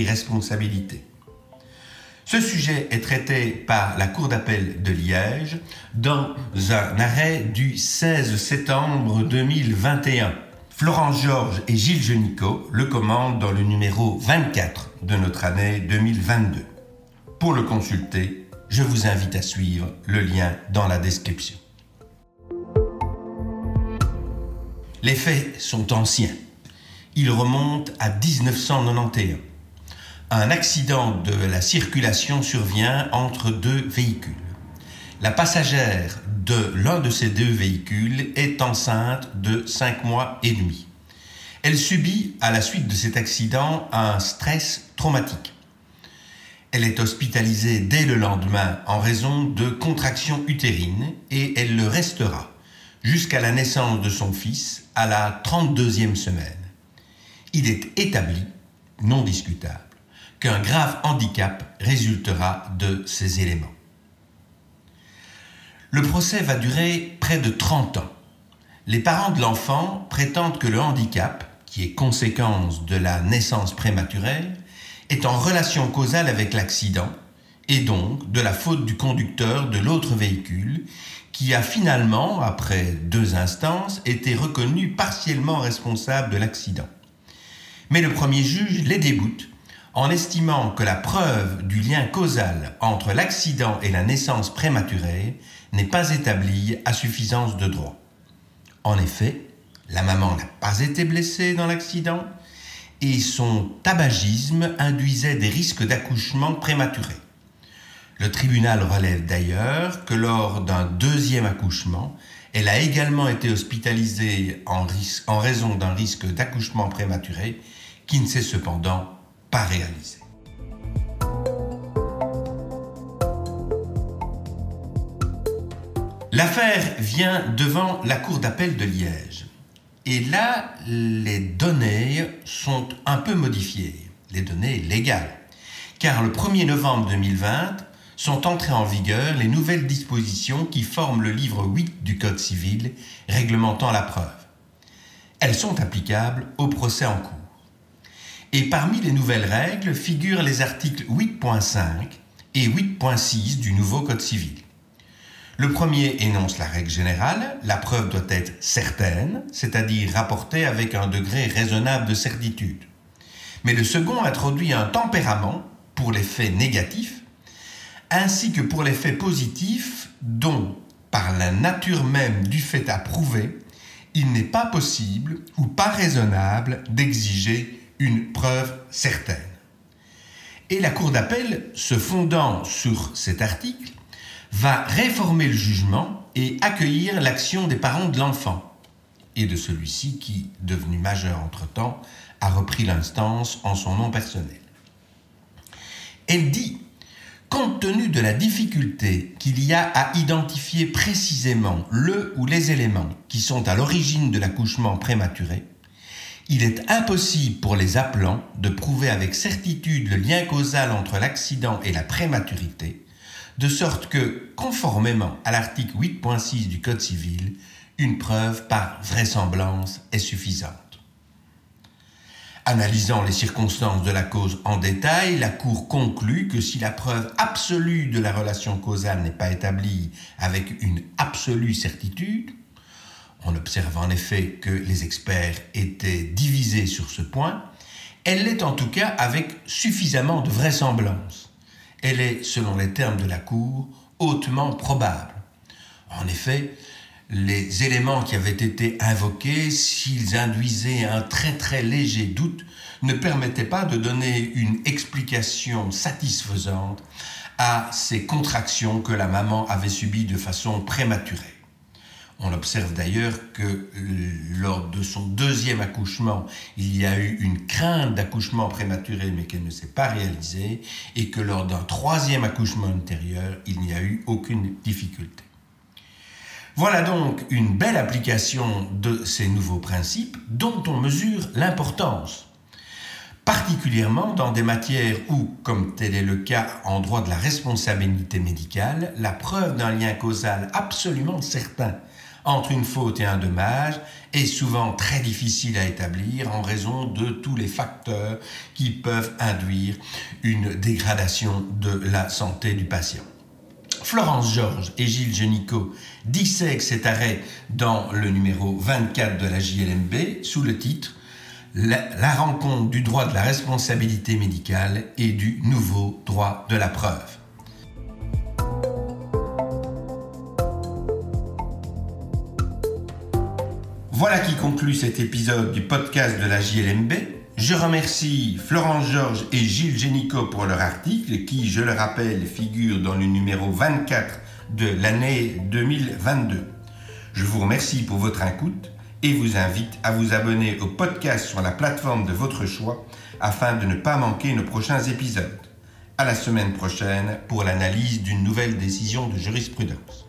responsabilité. Ce sujet est traité par la Cour d'appel de Liège dans un arrêt du 16 septembre 2021. Florence Georges et Gilles Genicaud le commandent dans le numéro 24 de notre année 2022. Pour le consulter, je vous invite à suivre le lien dans la description. Les faits sont anciens. Ils remontent à 1991 un accident de la circulation survient entre deux véhicules. La passagère de l'un de ces deux véhicules est enceinte de 5 mois et demi. Elle subit, à la suite de cet accident, un stress traumatique. Elle est hospitalisée dès le lendemain en raison de contractions utérines et elle le restera jusqu'à la naissance de son fils à la 32e semaine. Il est établi, non discutable, qu'un grave handicap résultera de ces éléments. Le procès va durer près de 30 ans. Les parents de l'enfant prétendent que le handicap, qui est conséquence de la naissance prématurée, est en relation causale avec l'accident et donc de la faute du conducteur de l'autre véhicule qui a finalement, après deux instances, été reconnu partiellement responsable de l'accident. Mais le premier juge les déboute en estimant que la preuve du lien causal entre l'accident et la naissance prématurée n'est pas établie à suffisance de droit. En effet, la maman n'a pas été blessée dans l'accident et son tabagisme induisait des risques d'accouchement prématuré. Le tribunal relève d'ailleurs que lors d'un deuxième accouchement, elle a également été hospitalisée en, raison d'un risque d'accouchement prématuré qui ne s'est cependant réalisé. L'affaire vient devant la Cour d'appel de Liège. Et là, les données sont un peu modifiées, les données légales. Car le 1er novembre 2020 sont entrées en vigueur les nouvelles dispositions qui forment le livre 8 du Code civil réglementant la preuve. Elles sont applicables au procès en cours. Et parmi les nouvelles règles figurent les articles 8.5 et 8.6 du nouveau Code civil. Le premier énonce la règle générale, la preuve doit être certaine, c'est-à-dire rapportée avec un degré raisonnable de certitude. Mais le second introduit un tempérament pour les faits négatifs, ainsi que pour les faits positifs dont, par la nature même du fait approuvé, il n'est pas possible ou pas raisonnable d'exiger une preuve certaine. Et la Cour d'appel, se fondant sur cet article, va réformer le jugement et accueillir l'action des parents de l'enfant et de celui-ci qui, devenu majeur entre-temps, a repris l'instance en son nom personnel. Elle dit, compte tenu de la difficulté qu'il y a à identifier précisément le ou les éléments qui sont à l'origine de l'accouchement prématuré, il est impossible pour les appelants de prouver avec certitude le lien causal entre l'accident et la prématurité, de sorte que, conformément à l'article 8.6 du Code civil, une preuve par vraisemblance est suffisante. Analysant les circonstances de la cause en détail, la Cour conclut que si la preuve absolue de la relation causale n'est pas établie avec une absolue certitude, on observe en effet que les experts étaient divisés sur ce point, elle l'est en tout cas avec suffisamment de vraisemblance. Elle est, selon les termes de la Cour, hautement probable. En effet, les éléments qui avaient été invoqués, s'ils induisaient un très très léger doute, ne permettaient pas de donner une explication satisfaisante à ces contractions que la maman avait subies de façon prématurée. On observe d'ailleurs que euh, lors de son deuxième accouchement, il y a eu une crainte d'accouchement prématuré mais qu'elle ne s'est pas réalisée et que lors d'un troisième accouchement intérieur, il n'y a eu aucune difficulté. Voilà donc une belle application de ces nouveaux principes dont on mesure l'importance particulièrement dans des matières où, comme tel est le cas en droit de la responsabilité médicale, la preuve d'un lien causal absolument certain entre une faute et un dommage est souvent très difficile à établir en raison de tous les facteurs qui peuvent induire une dégradation de la santé du patient. Florence Georges et Gilles Genico dissèquent cet arrêt dans le numéro 24 de la JLMB sous le titre la, rencontre du droit de la responsabilité médicale et du nouveau droit de la preuve. Voilà qui conclut cet épisode du podcast de la JLMB. Je remercie Florence Georges et Gilles Génicaud pour leur article qui, je le rappelle, figure dans le numéro 24 de l'année 2022. Je vous remercie pour votre écoute et vous invite à vous abonner au podcast sur la plateforme de votre choix afin de ne pas manquer nos prochains épisodes. À la semaine prochaine pour l'analyse d'une nouvelle décision de jurisprudence.